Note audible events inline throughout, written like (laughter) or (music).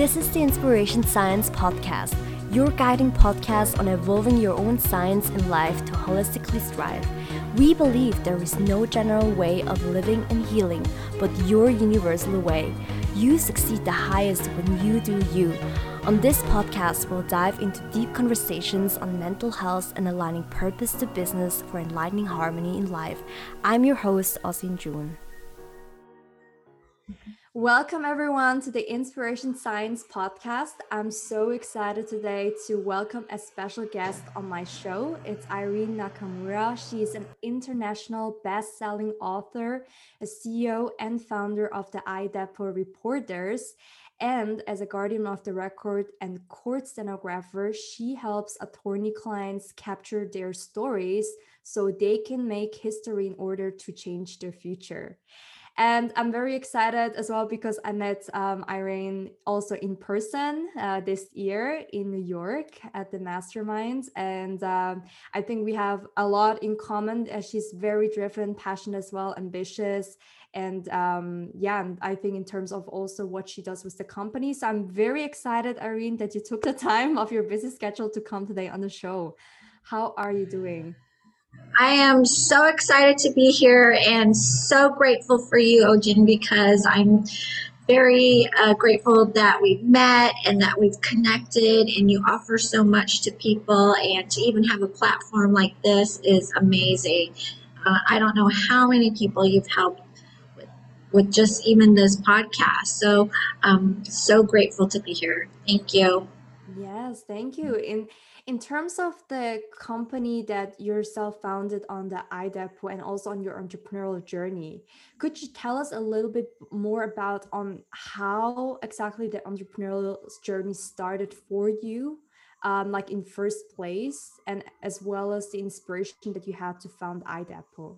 This is the Inspiration Science Podcast, your guiding podcast on evolving your own science in life to holistically strive. We believe there is no general way of living and healing, but your universal way. You succeed the highest when you do you. On this podcast, we'll dive into deep conversations on mental health and aligning purpose to business for enlightening harmony in life. I'm your host, Ozzin Jun. Welcome, everyone, to the Inspiration Science podcast. I'm so excited today to welcome a special guest on my show. It's Irene Nakamura. She is an international best selling author, a CEO, and founder of the iDepo Reporters. And as a guardian of the record and court stenographer, she helps attorney clients capture their stories so they can make history in order to change their future. And I'm very excited as well because I met um, Irene also in person uh, this year in New York at the Masterminds. And um, I think we have a lot in common. Uh, she's very driven, passionate as well, ambitious. And um, yeah, I think in terms of also what she does with the company. So I'm very excited, Irene, that you took the (laughs) time of your busy schedule to come today on the show. How are you doing? I am so excited to be here and so grateful for you, Ozzin, because I'm very uh, grateful that we've met and that we've connected and you offer so much to people and to even have a platform like this is amazing. Uh, I don't know how many people you've helped with, with just even this podcast. So I'm um, so grateful to be here. Thank you. Yes, thank you. In in terms of the company that yourself founded on the iDepo and also on your entrepreneurial journey, could you tell us a little bit more about on how exactly the entrepreneurial journey started for you, um, like in first place, and as well as the inspiration that you had to found iDepo?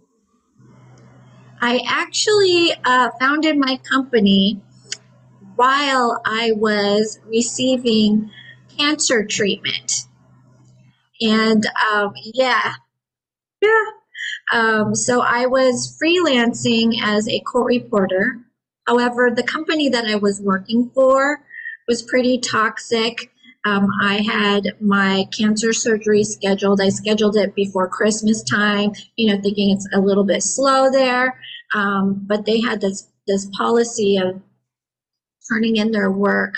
I actually uh, founded my company while I was receiving cancer treatment. And um, yeah, yeah. Um, so I was freelancing as a court reporter. However, the company that I was working for was pretty toxic. Um, I had my cancer surgery scheduled. I scheduled it before Christmas time, you know, thinking it's a little bit slow there. Um, but they had this this policy of turning in their work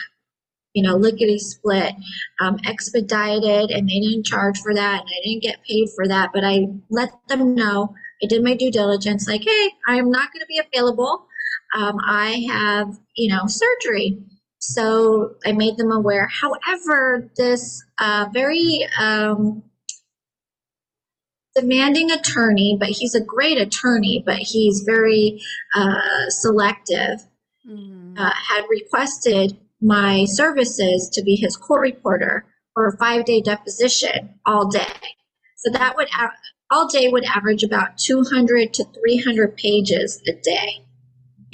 you know, lickety split, um, expedited, and they didn't charge for that, and I didn't get paid for that. But I let them know I did my due diligence, like, hey, I am not going to be available. Um, I have, you know, surgery. So I made them aware. However, this uh, very um, demanding attorney, but he's a great attorney, but he's very uh, selective, mm-hmm. uh, had requested my services to be his court reporter for a five day deposition all day. So that would, all day would average about 200 to 300 pages a day.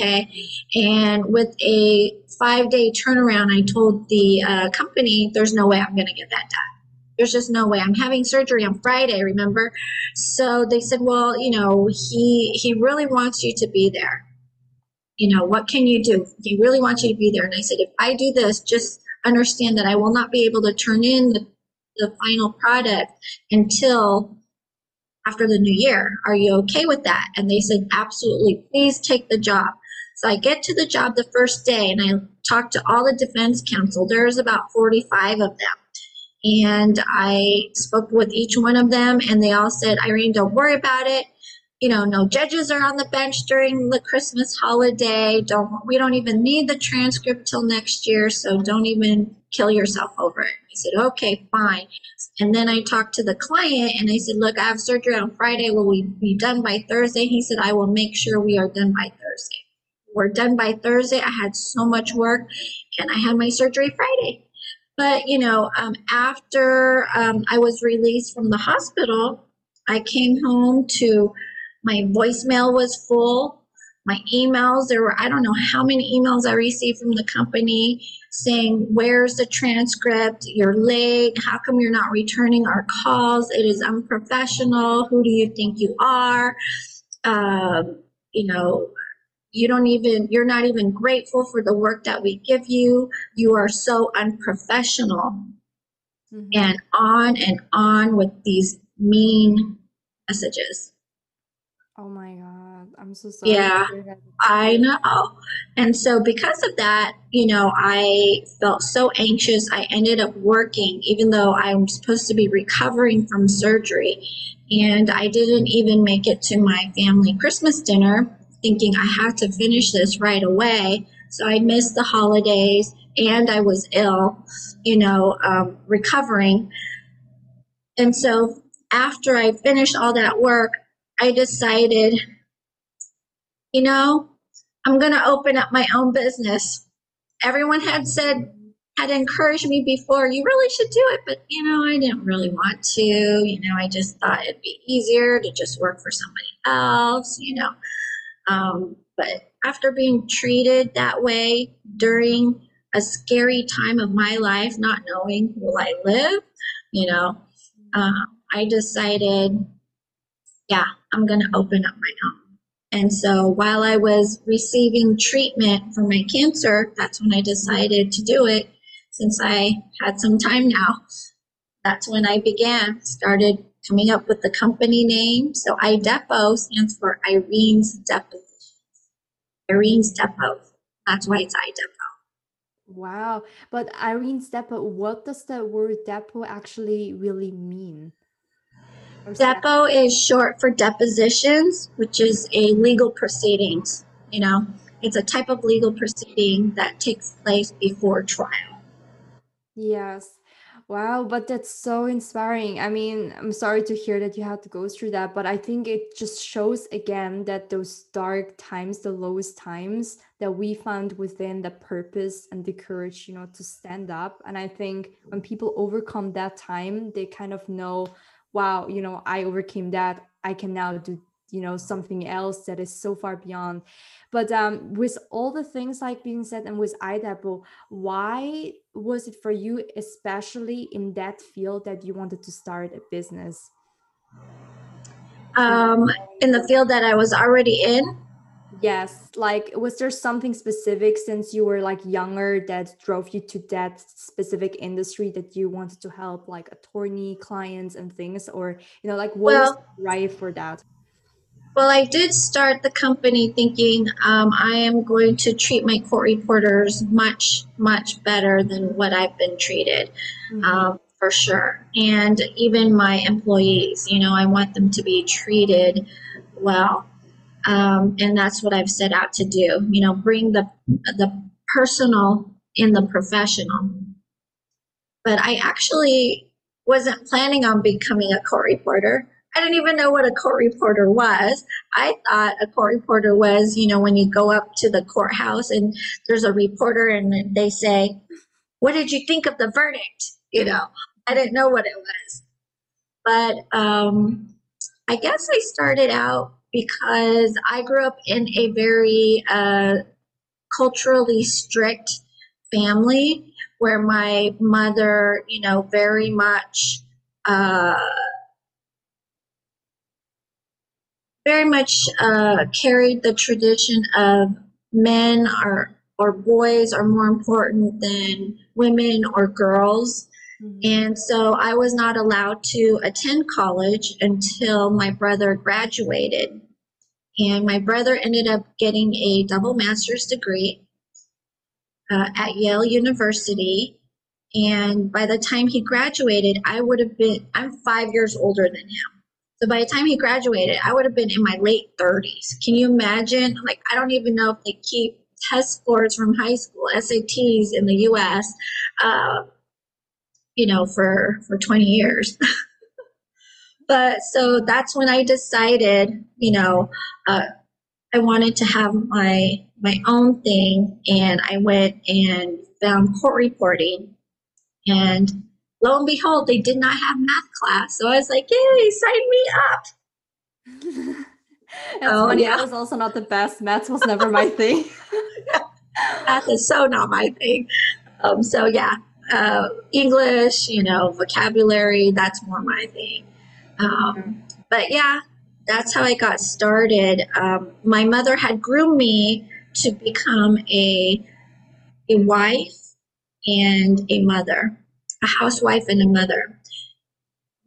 Okay. And with a five day turnaround, I told the uh, company, there's no way I'm going to get that done. There's just no way. I'm having surgery on Friday, remember? So they said, well, you know, he, he really wants you to be there you know, what can you do? They really want you to be there. And I said, if I do this, just understand that I will not be able to turn in the, the final product until after the new year. Are you okay with that? And they said, absolutely. Please take the job. So I get to the job the first day and I talk to all the defense counsel. There's about 45 of them. And I spoke with each one of them and they all said, Irene, don't worry about it you know, no judges are on the bench during the Christmas holiday. Don't we don't even need the transcript till next year, so don't even kill yourself over it. I said, okay, fine. And then I talked to the client and I said, look, I have surgery on Friday. Will we be done by Thursday? He said, I will make sure we are done by Thursday. We're done by Thursday. I had so much work and I had my surgery Friday. But, you know, um, after um, I was released from the hospital, I came home to my voicemail was full. My emails, there were, I don't know how many emails I received from the company saying, Where's the transcript? You're late. How come you're not returning our calls? It is unprofessional. Who do you think you are? Um, you know, you don't even you're not even grateful for the work that we give you you are so unprofessional mm-hmm. and on and on with these mean messages oh my god i'm so sorry yeah i know and so because of that you know i felt so anxious i ended up working even though i'm supposed to be recovering from surgery and i didn't even make it to my family christmas dinner thinking I have to finish this right away. So I missed the holidays and I was ill, you know, um, recovering. And so after I finished all that work, I decided, you know, I'm going to open up my own business. Everyone had said, had encouraged me before, you really should do it. But, you know, I didn't really want to. You know, I just thought it'd be easier to just work for somebody else, you know. Um, but after being treated that way during a scary time of my life, not knowing will I live, you know, uh, I decided, yeah, I'm going to open up my own. And so while I was receiving treatment for my cancer, that's when I decided to do it. Since I had some time now, that's when I began, started coming up with the company name. So iDepo stands for Irene's Depositions. Irene's Depot. That's why it's iDepo. Wow. But Irene's Depot, what does the word depot actually really mean? Depo is short for depositions, which is a legal proceedings. You know, it's a type of legal proceeding that takes place before trial. Yes. Wow, but that's so inspiring. I mean, I'm sorry to hear that you had to go through that, but I think it just shows again that those dark times, the lowest times, that we found within the purpose and the courage, you know, to stand up. And I think when people overcome that time, they kind of know, wow, you know, I overcame that. I can now do you know something else that is so far beyond but um with all the things like being said and with iDepo why was it for you especially in that field that you wanted to start a business um in the field that i was already in yes like was there something specific since you were like younger that drove you to that specific industry that you wanted to help like attorney clients and things or you know like what well, was right for that well, I did start the company thinking um, I am going to treat my court reporters much, much better than what I've been treated, mm-hmm. um, for sure. And even my employees, you know, I want them to be treated well. Um, and that's what I've set out to do, you know, bring the, the personal in the professional. But I actually wasn't planning on becoming a court reporter. I didn't even know what a court reporter was. I thought a court reporter was, you know, when you go up to the courthouse and there's a reporter and they say, What did you think of the verdict? You know, I didn't know what it was. But um, I guess I started out because I grew up in a very uh, culturally strict family where my mother, you know, very much. Uh, very much uh, carried the tradition of men are or boys are more important than women or girls. Mm-hmm. And so I was not allowed to attend college until my brother graduated. And my brother ended up getting a double master's degree uh, at Yale University. And by the time he graduated, I would have been, I'm five years older than him. So by the time he graduated, I would have been in my late 30s. Can you imagine? Like, I don't even know if they keep test scores from high school, SATs in the US, uh, you know, for, for 20 years. (laughs) but so that's when I decided, you know, uh, I wanted to have my my own thing, and I went and found court reporting, and lo and behold, they did not have math class. So I was like, yay, sign me up. (laughs) That's oh, funny. Yeah. I was also not the best. Math was never my thing. (laughs) Math is so not my thing. Um, so yeah, uh, English, you know, vocabulary, that's more my thing. Um, but yeah, that's how I got started. Um, my mother had groomed me to become a a wife and a mother, a housewife and a mother.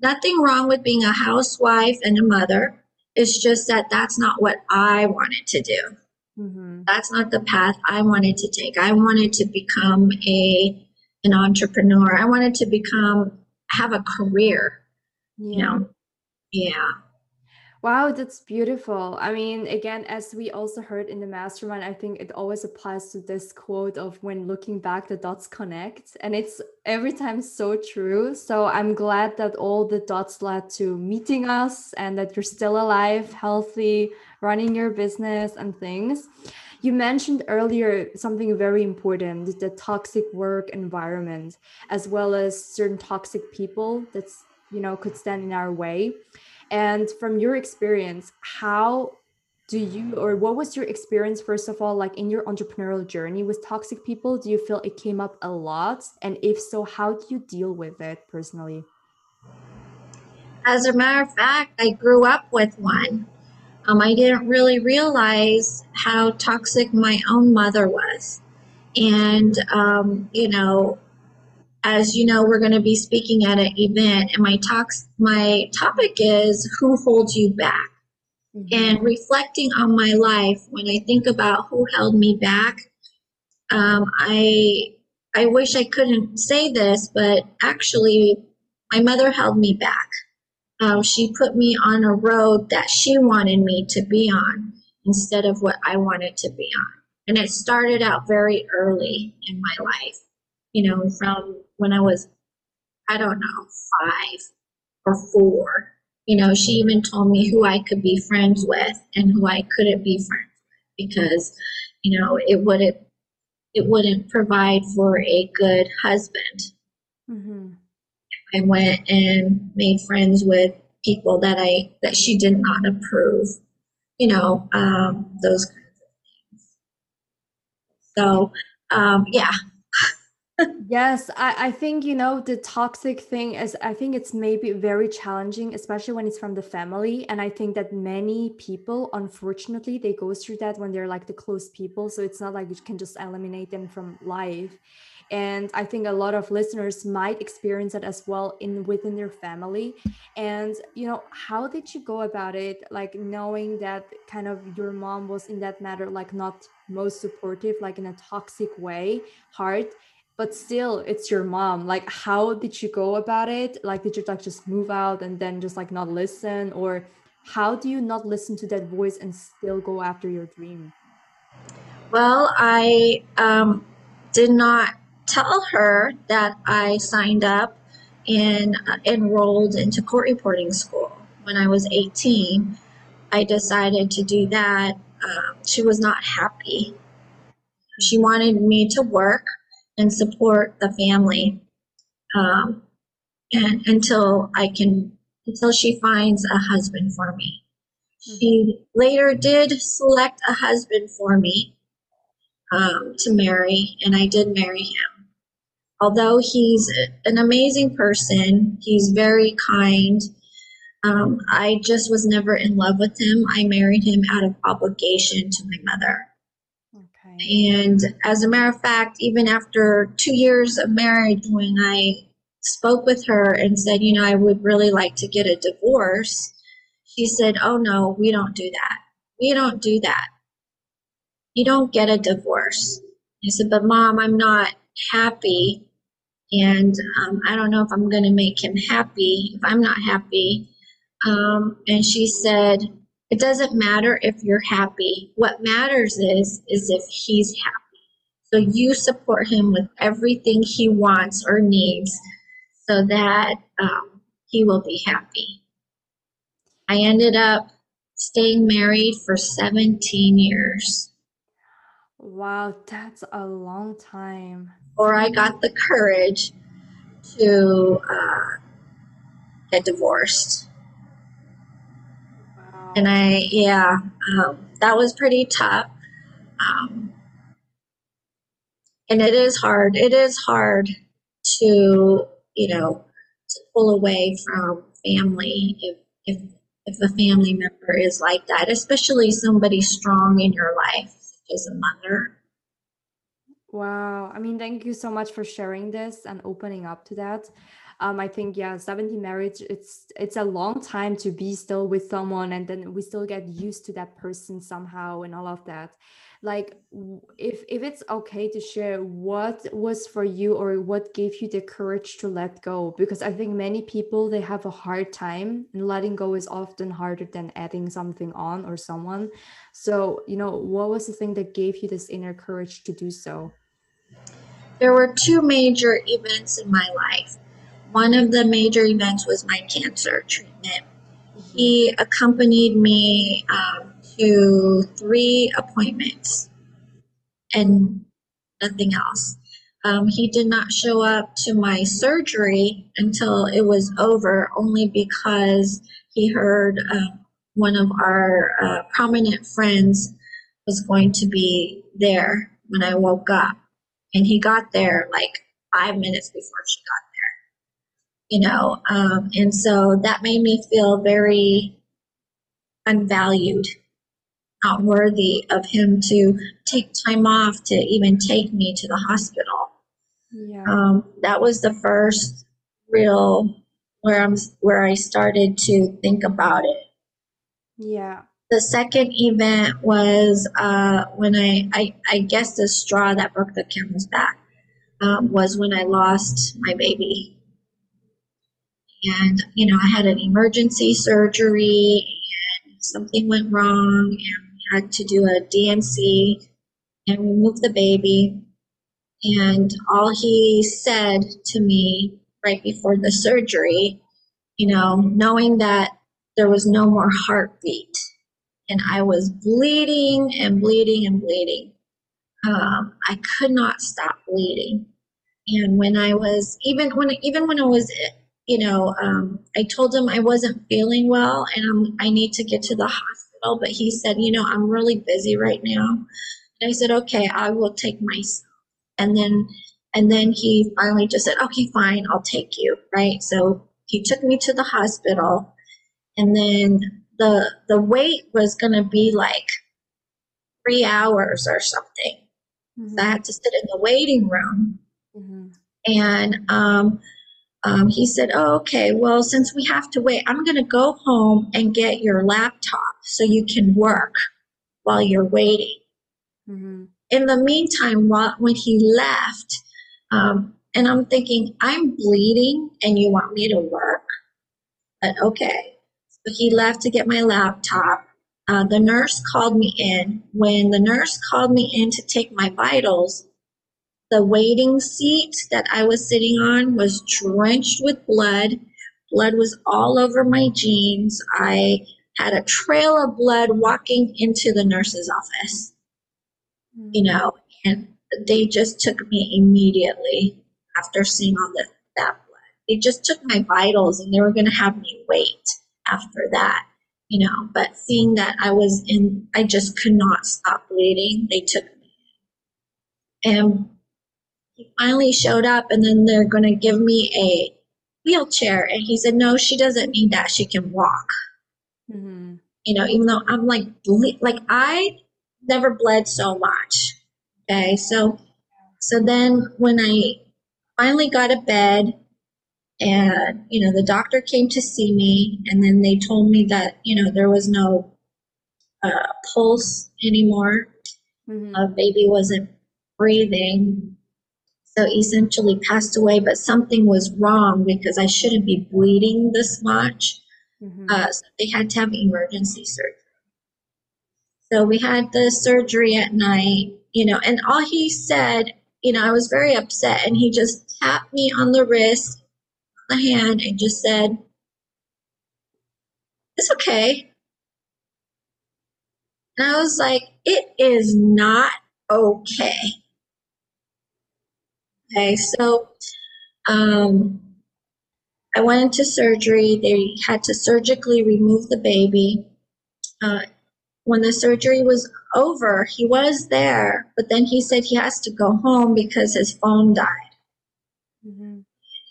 Nothing wrong with being a housewife and a mother. It's just that that's not what I wanted to do. Mm-hmm. That's not the path I wanted to take. I wanted to become a an entrepreneur. I wanted to become have a career. Yeah. You know, yeah. Wow, that's beautiful. I mean, again, as we also heard in the mastermind, I think it always applies to this quote of when looking back, the dots connect. And it's every time so true. So I'm glad that all the dots led to meeting us and that you're still alive, healthy, running your business and things. You mentioned earlier something very important the toxic work environment, as well as certain toxic people that's, you know, could stand in our way. And from your experience, how do you or what was your experience first of all like in your entrepreneurial journey with toxic people? Do you feel it came up a lot? And if so how do you deal with it personally? As a matter of fact i grew up with one um, i didn't really realize how toxic my own mother was and um, you know as you know, we're going to be speaking at an event, and my talks, my topic is who holds you back. Mm-hmm. And reflecting on my life, when I think about who held me back, um, I I wish I couldn't say this, but actually, my mother held me back. Um, she put me on a road that she wanted me to be on instead of what I wanted to be on. And it started out very early in my life, you know, from when I was, I don't know, five or four. You know, she even told me who I could be friends with and who I couldn't be friends with because, you know, it wouldn't it wouldn't provide for a good husband. Mm-hmm. I went and made friends with people that I that she did not approve. You know, um, those kinds of things. So um, yeah, (laughs) yes, I, I think, you know, the toxic thing is, I think it's maybe very challenging, especially when it's from the family. And I think that many people, unfortunately, they go through that when they're like the close people. So it's not like you can just eliminate them from life. And I think a lot of listeners might experience it as well in within their family. And, you know, how did you go about it? Like knowing that kind of your mom was in that matter, like not most supportive, like in a toxic way, hard but still it's your mom like how did you go about it like did you like just move out and then just like not listen or how do you not listen to that voice and still go after your dream well i um, did not tell her that i signed up and uh, enrolled into court reporting school when i was 18 i decided to do that um, she was not happy she wanted me to work and support the family um, and until I can until she finds a husband for me. She later did select a husband for me um, to marry, and I did marry him. Although he's an amazing person, he's very kind. Um, I just was never in love with him. I married him out of obligation to my mother. Okay. And as a matter of fact, even after two years of marriage, when I spoke with her and said, you know, I would really like to get a divorce, she said, oh no, we don't do that. We don't do that. You don't get a divorce. I said, but mom, I'm not happy. And um, I don't know if I'm going to make him happy if I'm not happy. Um, and she said, it doesn't matter if you're happy. What matters is is if he's happy. So you support him with everything he wants or needs so that um, he will be happy. I ended up staying married for 17 years. Wow, that's a long time. Or I got the courage to uh, get divorced. And I yeah um, that was pretty tough. Um, and it is hard it is hard to you know to pull away from family if if if a family member is like that, especially somebody strong in your life, such as a mother. Wow. I mean, thank you so much for sharing this and opening up to that. Um, I think yeah, 70 marriage, it's it's a long time to be still with someone and then we still get used to that person somehow and all of that like if if it's okay to share what was for you or what gave you the courage to let go because i think many people they have a hard time and letting go is often harder than adding something on or someone so you know what was the thing that gave you this inner courage to do so there were two major events in my life one of the major events was my cancer treatment he accompanied me um, to three appointments and nothing else. Um, he did not show up to my surgery until it was over, only because he heard uh, one of our uh, prominent friends was going to be there when I woke up. And he got there like five minutes before she got there, you know. Um, and so that made me feel very unvalued not worthy of him to take time off to even take me to the hospital. Yeah. Um, that was the first real where I'm where I started to think about it. Yeah. The second event was uh, when I, I I guess the straw that broke the camel's back um, was when I lost my baby. And you know, I had an emergency surgery and something went wrong and had to do a D&C and remove the baby. And all he said to me right before the surgery, you know, knowing that there was no more heartbeat and I was bleeding and bleeding and bleeding. Um, I could not stop bleeding. And when I was even when even when I was you know um, I told him I wasn't feeling well and I'm, I need to get to the hospital but he said, you know, I'm really busy right now. And I said, okay, I will take myself. And then, and then he finally just said, okay, fine, I'll take you. Right. So he took me to the hospital and then the, the wait was going to be like three hours or something. Mm-hmm. So I had to sit in the waiting room. Mm-hmm. And, um, um, he said, oh, okay, well, since we have to wait, I'm going to go home and get your laptop so you can work while you're waiting. Mm-hmm. In the meantime, while, when he left, um, and I'm thinking, I'm bleeding and you want me to work? But okay. So he left to get my laptop. Uh, the nurse called me in. When the nurse called me in to take my vitals, the waiting seat that I was sitting on was drenched with blood. Blood was all over my jeans. I had a trail of blood walking into the nurse's office, you know, and they just took me immediately after seeing all the, that blood. They just took my vitals and they were going to have me wait after that, you know, but seeing that I was in, I just could not stop bleeding, they took me. And he finally showed up and then they're going to give me a wheelchair and he said no she doesn't need that she can walk mm-hmm. you know even though i'm like ble- like i never bled so much okay so so then when i finally got a bed and you know the doctor came to see me and then they told me that you know there was no uh, pulse anymore mm-hmm. uh, baby wasn't breathing so essentially passed away, but something was wrong because I shouldn't be bleeding this much. Mm-hmm. Uh, so they had to have emergency surgery. So we had the surgery at night, you know, and all he said, you know, I was very upset, and he just tapped me on the wrist, the hand, and just said, It's okay. And I was like, It is not okay. Okay, so um, I went into surgery. They had to surgically remove the baby. Uh, when the surgery was over, he was there, but then he said he has to go home because his phone died. Mm-hmm.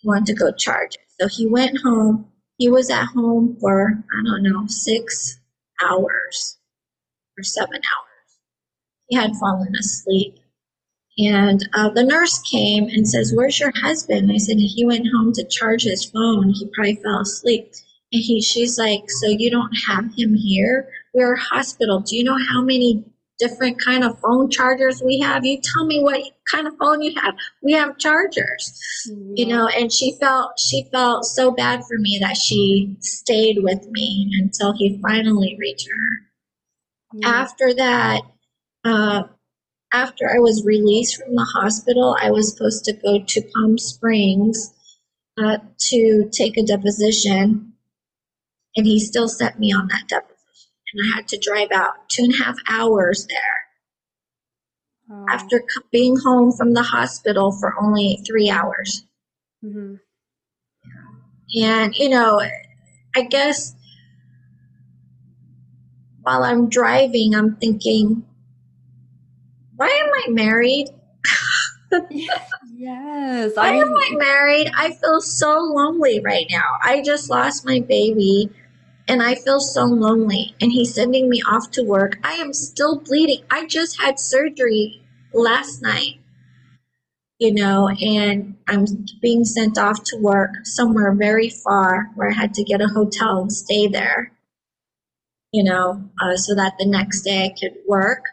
He wanted to go charge it. So he went home he was at home for, I don't know, six hours or seven hours. He had fallen asleep. And uh, the nurse came and says, Where's your husband? I said, He went home to charge his phone. He probably fell asleep. And he, she's like, So you don't have him here? We're a hospital. Do you know how many different kind of phone chargers we have? You tell me what kind of phone you have. We have chargers. Mm-hmm. You know, and she felt she felt so bad for me that she stayed with me until he finally returned. Mm-hmm. After that, uh, after I was released from the hospital, I was supposed to go to Palm Springs uh, to take a deposition, and he still sent me on that deposition. And I had to drive out two and a half hours there oh. after being home from the hospital for only three hours. Mm-hmm. And, you know, I guess while I'm driving, I'm thinking, why am I married? yes. (laughs) Why am I married? I feel so lonely right now. I just lost my baby and I feel so lonely. And he's sending me off to work. I am still bleeding. I just had surgery last night, you know, and I'm being sent off to work somewhere very far where I had to get a hotel and stay there, you know, uh, so that the next day I could work.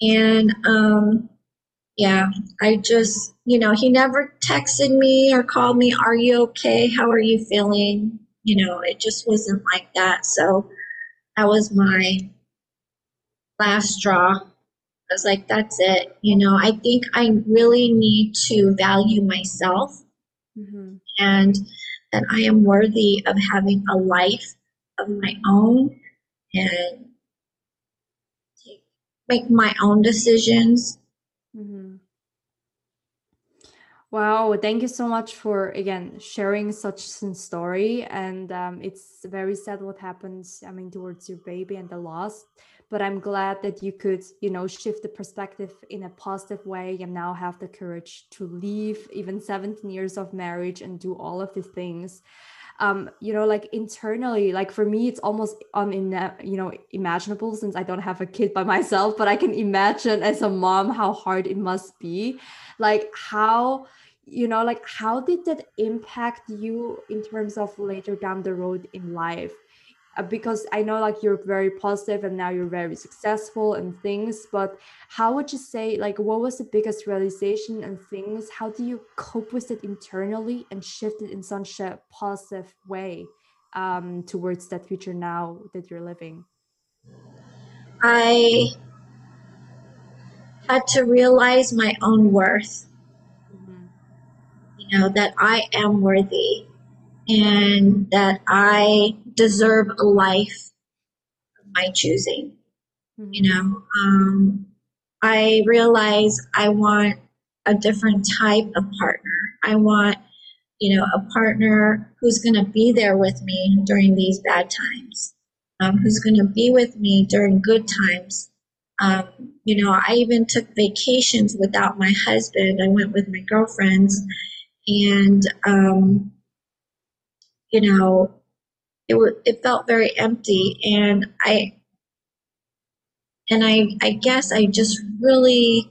And, um, yeah, I just, you know, he never texted me or called me, Are you okay? How are you feeling? You know, it just wasn't like that. So that was my last straw. I was like, That's it. You know, I think I really need to value myself mm-hmm. and that I am worthy of having a life of my own and make my own decisions. Mm-hmm. Wow, thank you so much for again sharing such a story. And um, it's very sad what happens. I mean, towards your baby and the loss. But I'm glad that you could, you know, shift the perspective in a positive way and now have the courage to leave even 17 years of marriage and do all of these things um, you know, like internally, like for me, it's almost um, you know, imaginable since I don't have a kid by myself, but I can imagine as a mom how hard it must be. Like how, you know, like how did that impact you in terms of later down the road in life? Uh, because I know like you're very positive and now you're very successful and things, but how would you say like what was the biggest realization and things? How do you cope with it internally and shift it in such a positive way um, towards that future now that you're living? I had to realize my own worth. Mm-hmm. You know, that I am worthy and that I deserve a life of my choosing. Mm-hmm. You know, um, I realize I want a different type of partner. I want, you know, a partner who's going to be there with me during these bad times, um, who's going to be with me during good times. Um, you know, I even took vacations without my husband. I went with my girlfriends, and um, you know, it w- it felt very empty, and I and I I guess I just really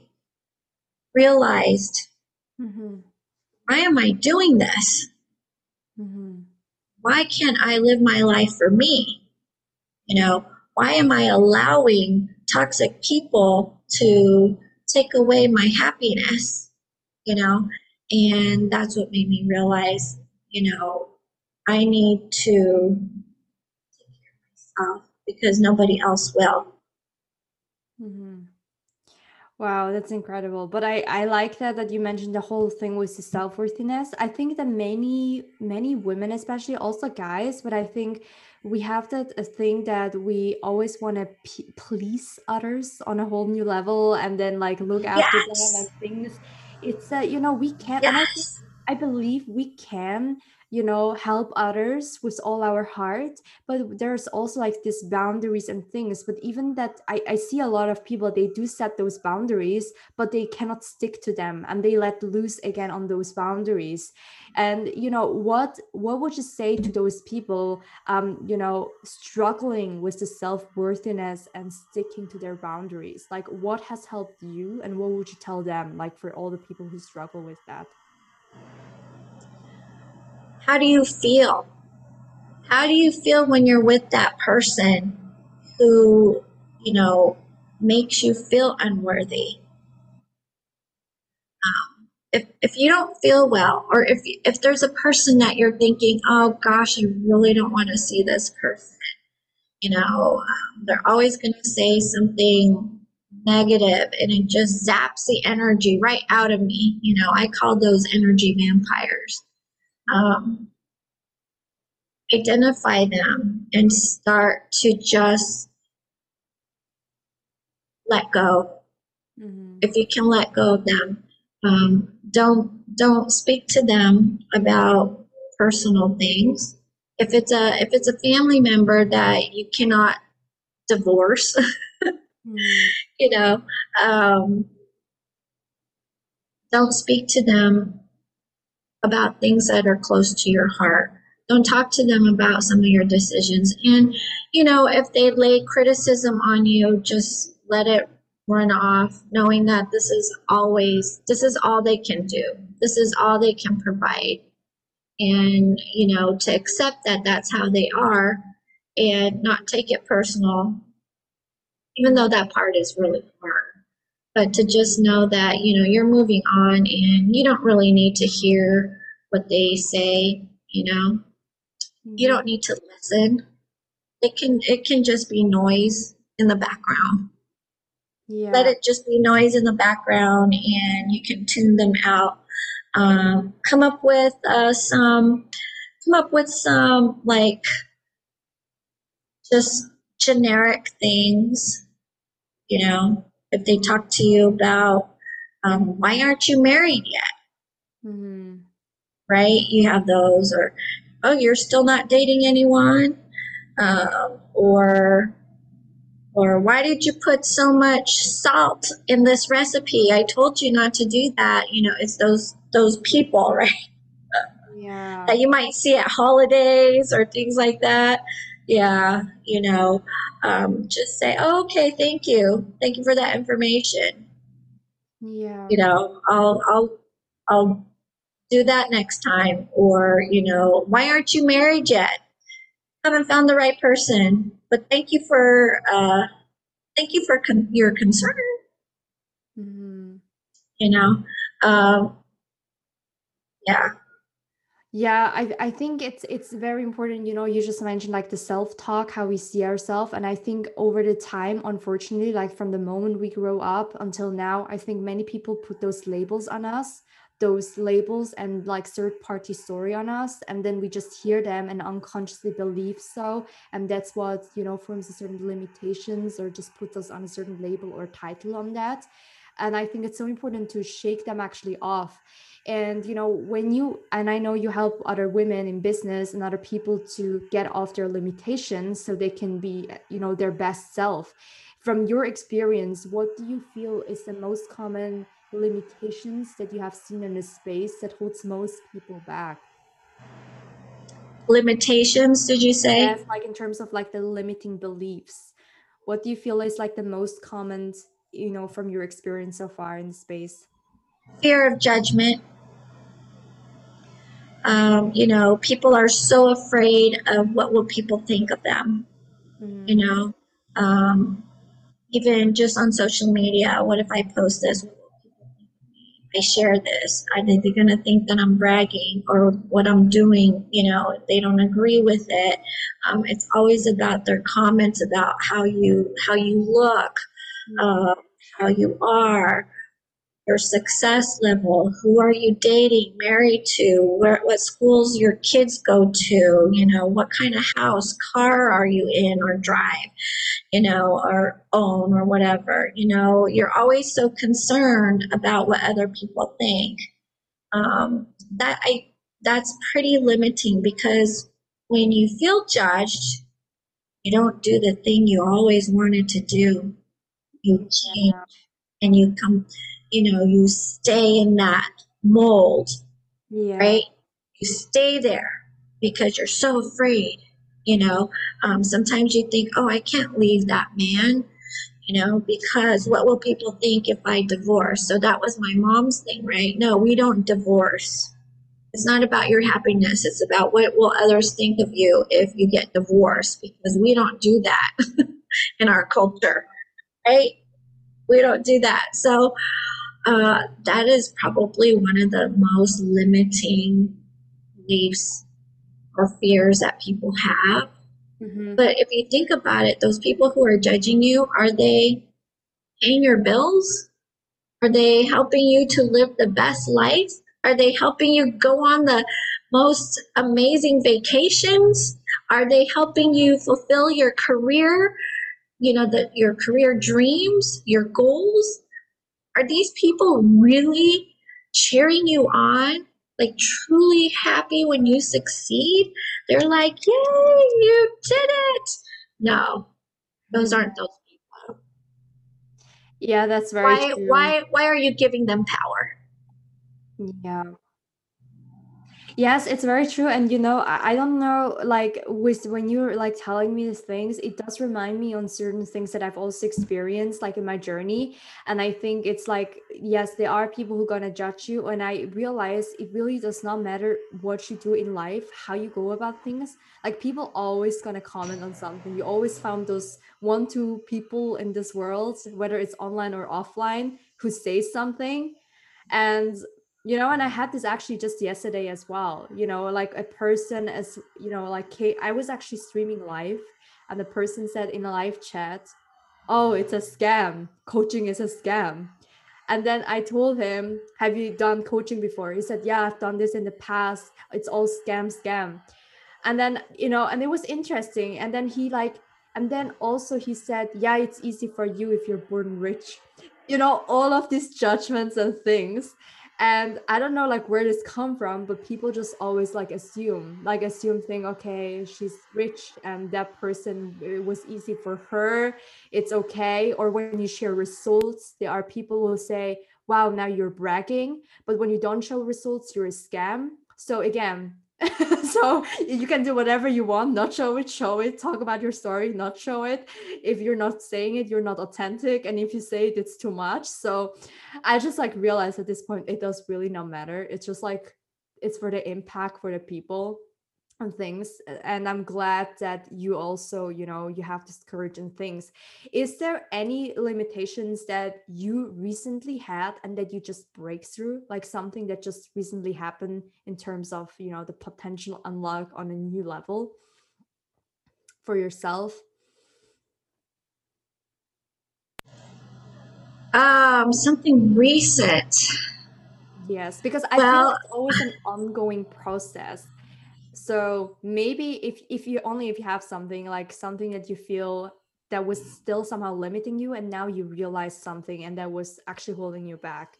realized mm-hmm. why am I doing this? Mm-hmm. Why can't I live my life for me? You know, why am I allowing toxic people to take away my happiness? You know, and that's what made me realize, you know, I need to take care of myself because nobody else will. Mm-hmm. Wow, that's incredible. But I I like that that you mentioned the whole thing with the self worthiness. I think that many many women, especially also guys, but I think we have that a thing that we always want to p- please others on a whole new level, and then like look after yes. them and things. It's that uh, you know we can't. Yes. I, I believe we can you know help others with all our heart but there's also like these boundaries and things but even that I, I see a lot of people they do set those boundaries but they cannot stick to them and they let loose again on those boundaries. And you know what what would you say to those people um you know struggling with the self-worthiness and sticking to their boundaries? Like what has helped you and what would you tell them like for all the people who struggle with that how do you feel? How do you feel when you're with that person who, you know, makes you feel unworthy? Um, if, if you don't feel well, or if, if there's a person that you're thinking, oh gosh, I really don't want to see this person, you know, um, they're always going to say something negative and it just zaps the energy right out of me. You know, I call those energy vampires um, identify them and start to just let go. Mm-hmm. If you can let go of them, um, don't don't speak to them about personal things. If it's a if it's a family member that you cannot divorce, mm-hmm. (laughs) you know, um, don't speak to them about things that are close to your heart. Don't talk to them about some of your decisions. And, you know, if they lay criticism on you, just let it run off, knowing that this is always, this is all they can do. This is all they can provide. And, you know, to accept that that's how they are and not take it personal, even though that part is really hard but to just know that you know you're moving on and you don't really need to hear what they say you know? You don't need to listen. It can it can just be noise in the background. Yeah. let it just be noise in the background and you can tune them out. Um, come up with uh, some come up with some like just generic things you know if they talk to you about um, why aren't you married yet? Mm-hmm. right? You have those or oh you're still not dating anyone? Um, or or why did you put so much salt in this recipe? I told you not to do that. You know it's those those people (laughs) right? Yeah. that you might see at holidays or things like that yeah, you know, um, just say, oh, okay, thank you. Thank you for that information. Yeah. You know, I'll, I'll, I'll do that next time. Or, you know, why aren't you married yet? Haven't found the right person, but thank you for, uh, thank you for con- your concern. Mm-hmm. You know, um, yeah, yeah, I, I think it's it's very important. You know, you just mentioned like the self talk, how we see ourselves, and I think over the time, unfortunately, like from the moment we grow up until now, I think many people put those labels on us, those labels and like third party story on us, and then we just hear them and unconsciously believe so, and that's what you know forms a certain limitations or just puts us on a certain label or title on that, and I think it's so important to shake them actually off. And you know when you and i know you help other women in business and other people to get off their limitations so they can be you know their best self. From your experience what do you feel is the most common limitations that you have seen in this space that holds most people back? Limitations did you say? Yes like in terms of like the limiting beliefs. What do you feel is like the most common you know from your experience so far in the space fear of judgment um, you know, people are so afraid of what will people think of them. Mm-hmm. You know, um, even just on social media, what if I post this? I share this. Are they going to think that I'm bragging or what I'm doing? You know, they don't agree with it, um, it's always about their comments about how you how you look. Uh, how you are, your success level, who are you dating, married to, where what schools your kids go to, you know, what kind of house, car are you in or drive, you know, or own or whatever. You know, you're always so concerned about what other people think. Um, that I that's pretty limiting because when you feel judged, you don't do the thing you always wanted to do. You change and you come, you know, you stay in that mold, yeah. right? You stay there because you're so afraid. You know, um, sometimes you think, oh, I can't leave that man, you know, because what will people think if I divorce? So that was my mom's thing, right? No, we don't divorce. It's not about your happiness. It's about what will others think of you if you get divorced because we don't do that (laughs) in our culture, right? We don't do that. So uh, that is probably one of the most limiting beliefs or fears that people have. Mm-hmm. But if you think about it, those people who are judging you, are they paying your bills? Are they helping you to live the best life? Are they helping you go on the most amazing vacations? Are they helping you fulfill your career, you know, that your career dreams, your goals? Are these people really cheering you on? Like truly happy when you succeed? They're like, yay, you did it. No, those aren't those people. Yeah, that's very why, true. Why, why are you giving them power? Yeah. Yes, it's very true. And you know, I, I don't know, like with when you're like telling me these things, it does remind me on certain things that I've also experienced like in my journey. And I think it's like, yes, there are people who are gonna judge you. And I realize it really does not matter what you do in life, how you go about things. Like people always gonna comment on something. You always found those one, two people in this world, whether it's online or offline, who say something. And you know and i had this actually just yesterday as well you know like a person as you know like i was actually streaming live and the person said in a live chat oh it's a scam. Coaching is a scam. And then i told him have you done coaching before? He said yeah i've done this in the past. It's all scam scam. And then you know and it was interesting. And then he like and then also he said yeah it's easy for you if you're born rich. You know all of these judgments and things and i don't know like where this come from but people just always like assume like assume think okay she's rich and that person it was easy for her it's okay. Or when you share results there are people who say wow now you're bragging. But when you don't show results you're a scam. So again (laughs) so you can do whatever you want not show it show it talk about your story not show it. If you're not saying it you're not authentic and if you say it it's too much. So i just like realized at this point it does really not matter. It's just like it's for the impact for the people and things and i'm glad that you also you know you have this courage and things. Is there any limitations that you recently had and that you just break through? Like something that just recently happened in terms of you know the potential unlock on a new level for yourself? Um something recent. Yes because i well, feel it's always an ongoing process so maybe if if you only if you have something like something that you feel that was still somehow limiting you and now you realize something and that was actually holding you back.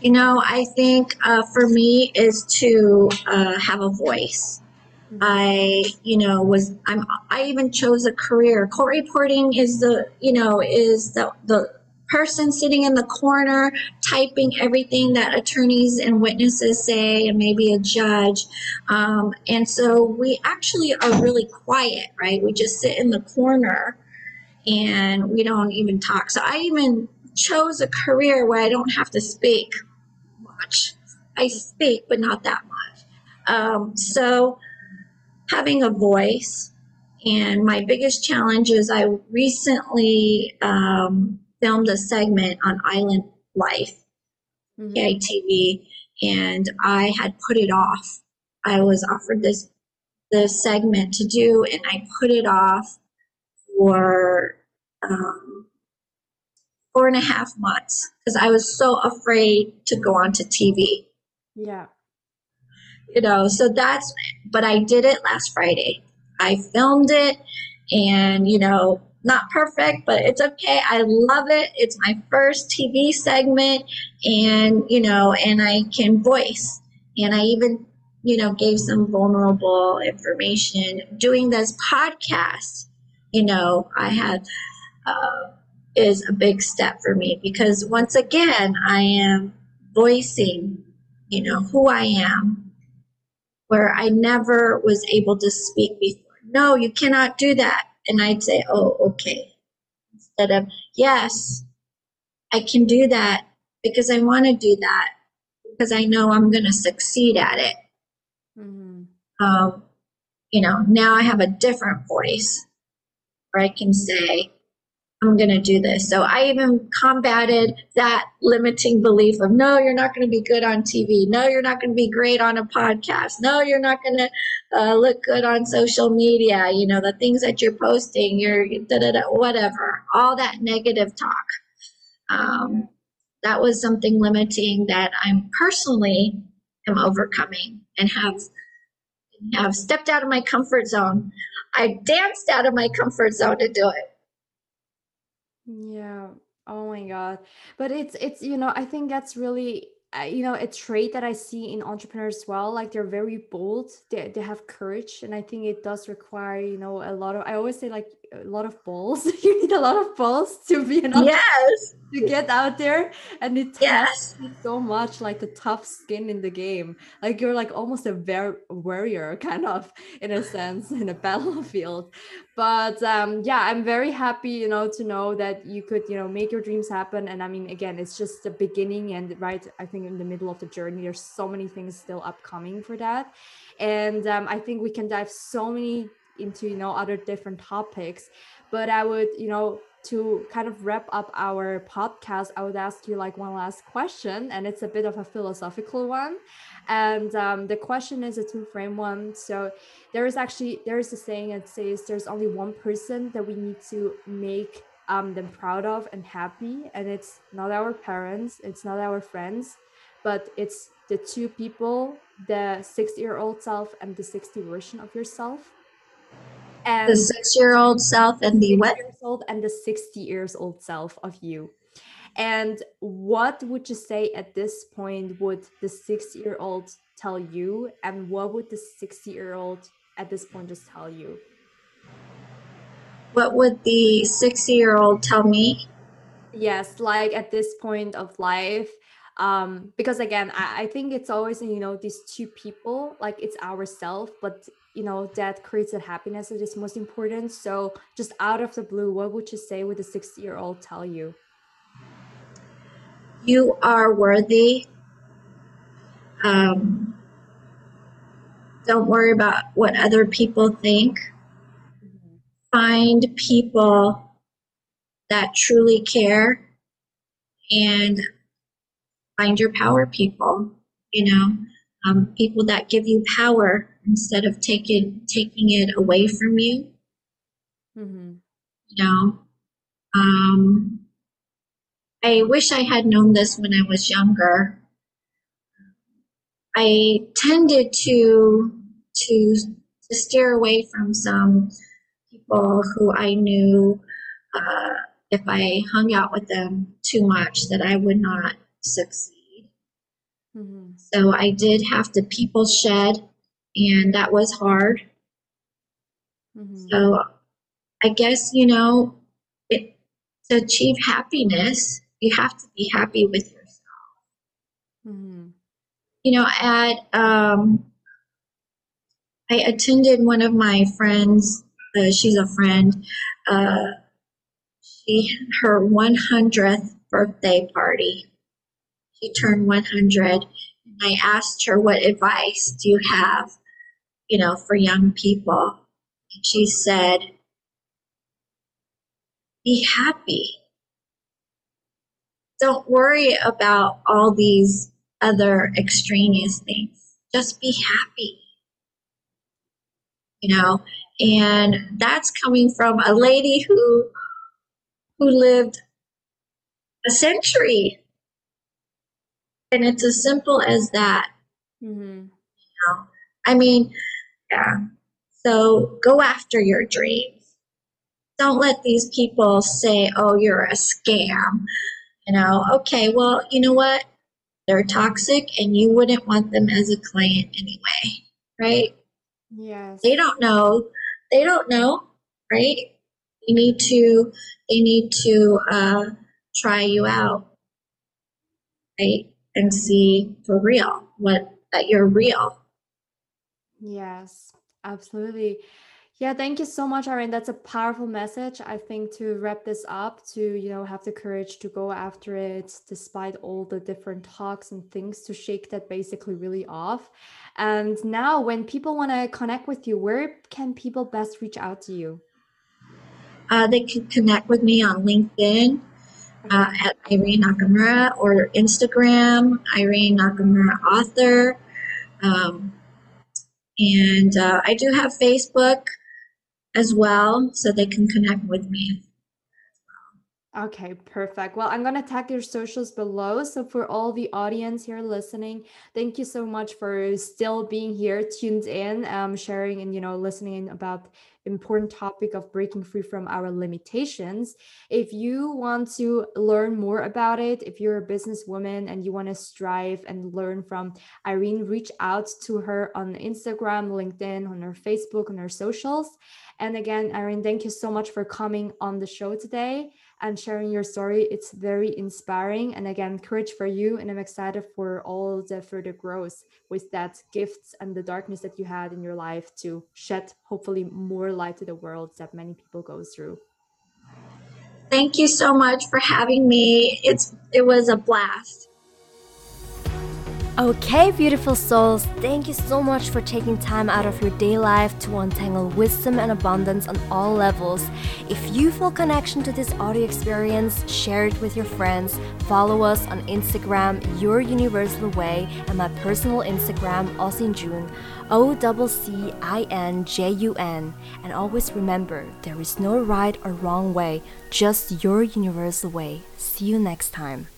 You know i think uh, for me is to uh, have a voice. Mm-hmm. i you know was i'm i even chose a career. Court reporting is the you know is the the person sitting in the corner typing everything that attorneys and witnesses say and maybe a judge. Um, and so we actually are really quiet right? We just sit in the corner and we don't even talk. So i even chose a career where i don't have to speak much. I speak but not that much. Um, so having a voice and my biggest challenge is i recently um, filmed a segment on Island Life, mm-hmm. KITV, and I had put it off. I was offered this this segment to do, and I put it off for um, four and a half months because I was so afraid to go onto TV. Yeah. You know, so that's, but I did it last Friday. I filmed it and, you know, not perfect, but it's okay. I love it. It's my first TV segment, and you know, and I can voice. And I even, you know, gave some vulnerable information. Doing this podcast, you know, I had uh, is a big step for me because once again, I am voicing, you know, who I am, where I never was able to speak before. No, you cannot do that. And I'd say, oh, okay. Instead of, yes, I can do that because I want to do that because I know I'm going to succeed at it. Mm-hmm. Um, you know, now I have a different voice where I can say, I'm going to do this. So I even combated that limiting belief of no, you're not going to be good on TV. No, you're not going to be great on a podcast. No, you're not going to uh, look good on social media. You know, the things that you're posting, you're da da da, whatever, all that negative talk. Um, that was something limiting that I'm personally am overcoming and have have stepped out of my comfort zone. I danced out of my comfort zone to do it. Yeah. Oh my God. But it's it's you know, I think that's really uh, you know a trait that I see in entrepreneurs as well. Like they're very bold. They they have courage, and I think it does require you know a lot of. I always say like a lot of balls. (laughs) you need a lot of balls to be an. Yes to get out there and it yes. so much like the tough skin in the game like you're like almost a ver- warrior (laughs) kind of in a sense in a battlefield but um yeah i'm very happy you know to know that you could you know make your dreams happen and i mean again it's just the beginning and right i think in the middle of the journey there's so many things still upcoming for that and um, i think we can dive so many into you know other different topics but i would you know to kind of wrap up our podcast, I would ask you like one last question, and it's a bit of a philosophical one. And um, the question is a two-frame one. So there is actually there is a saying that says there's only one person that we need to make um, them proud of and happy, and it's not our parents, it's not our friends, but it's the two people, the 60-year-old self and the 60 version of yourself and the six year old self and the what? Years old and the 60 years old self of you. And what would you say at this point would the six year old tell you? And what would the 60 year old at this point just tell you? What would the 60 year old tell me? Yes, like at this point of life, um because again I, I think it's always you know these two people like it's ourself but you know that creates that happiness that is most important. So just out of the blue what would you say would a 60 year old tell you? You are worthy. Um, don't worry about what other people think. Mm-hmm. find people that truly care and find your power people you know um, people that give you power instead of taking taking it away from you. Mm-hmm. You know, um, I wish I had known this when I was younger. I tended to to to steer away from some people who I knew uh, if I hung out with them too much that I would not succeed. Mm-hmm. So I did have to people shed and that was hard. Mm-hmm. So I guess, you know, it, to achieve happiness, you have to be happy with yourself. Mm-hmm. You know, at, um, I attended one of my friends, uh, she's a friend, uh, she, her 100th birthday party. She turned 100 and I asked her, what advice do you have you know, for young people. And she said, be happy. Don't worry about all these other extraneous things. Just be happy. You know, and that's coming from a lady who who lived a century. And it's as simple as that. Mm-hmm. You know, I mean, yeah. So go after your dreams. Don't let these people say, oh, you're a scam. You know, okay, well, you know what? they're toxic and you wouldn't want them as a client anyway, right? Yes. They don't know. They don't know, right? You need to, they need to uh, try you out, right? And see for real what that you're real. Yes, absolutely. Yeah, thank you so much, Irene. That's a powerful message. I think to wrap this up, to you know, have the courage to go after it despite all the different talks and things to shake that basically really off. And now when people want to connect with you, where can people best reach out to you? Uh, they can connect with me on LinkedIn uh, at Irene Nakamura or Instagram, Irene Nakamura author. Um, and uh, I do have Facebook as well, so they can connect with me. Okay, perfect. Well, I'm going to tag your socials below. So, for all the audience here listening, thank you so much for still being here, tuned in, um, sharing and, you know, listening about important topic of breaking free from our limitations. If you want to learn more about it, if you're a businesswoman and you want to strive and learn from Irene, reach out to her on Instagram, LinkedIn, on her Facebook, on her socials. And again, Irene, thank you so much for coming on the show today and sharing your story. It's very inspiring. And again, courage for you. And I'm excited for all the further growth with that gifts and the darkness that you had in your life to shed hopefully more light to the world that many people go through. Thank you so much for having me. It's it was a blast. Okay, beautiful souls, thank you so much for taking time out of your day life to untangle wisdom and abundance on all levels. If you feel connection to this audio experience, share it with your friends. Follow us on Instagram, Your Universal Way, and my personal Instagram, Ozzin Jun, O C I N J U N. And always remember, there is no right or wrong way, just your universal way. See you next time.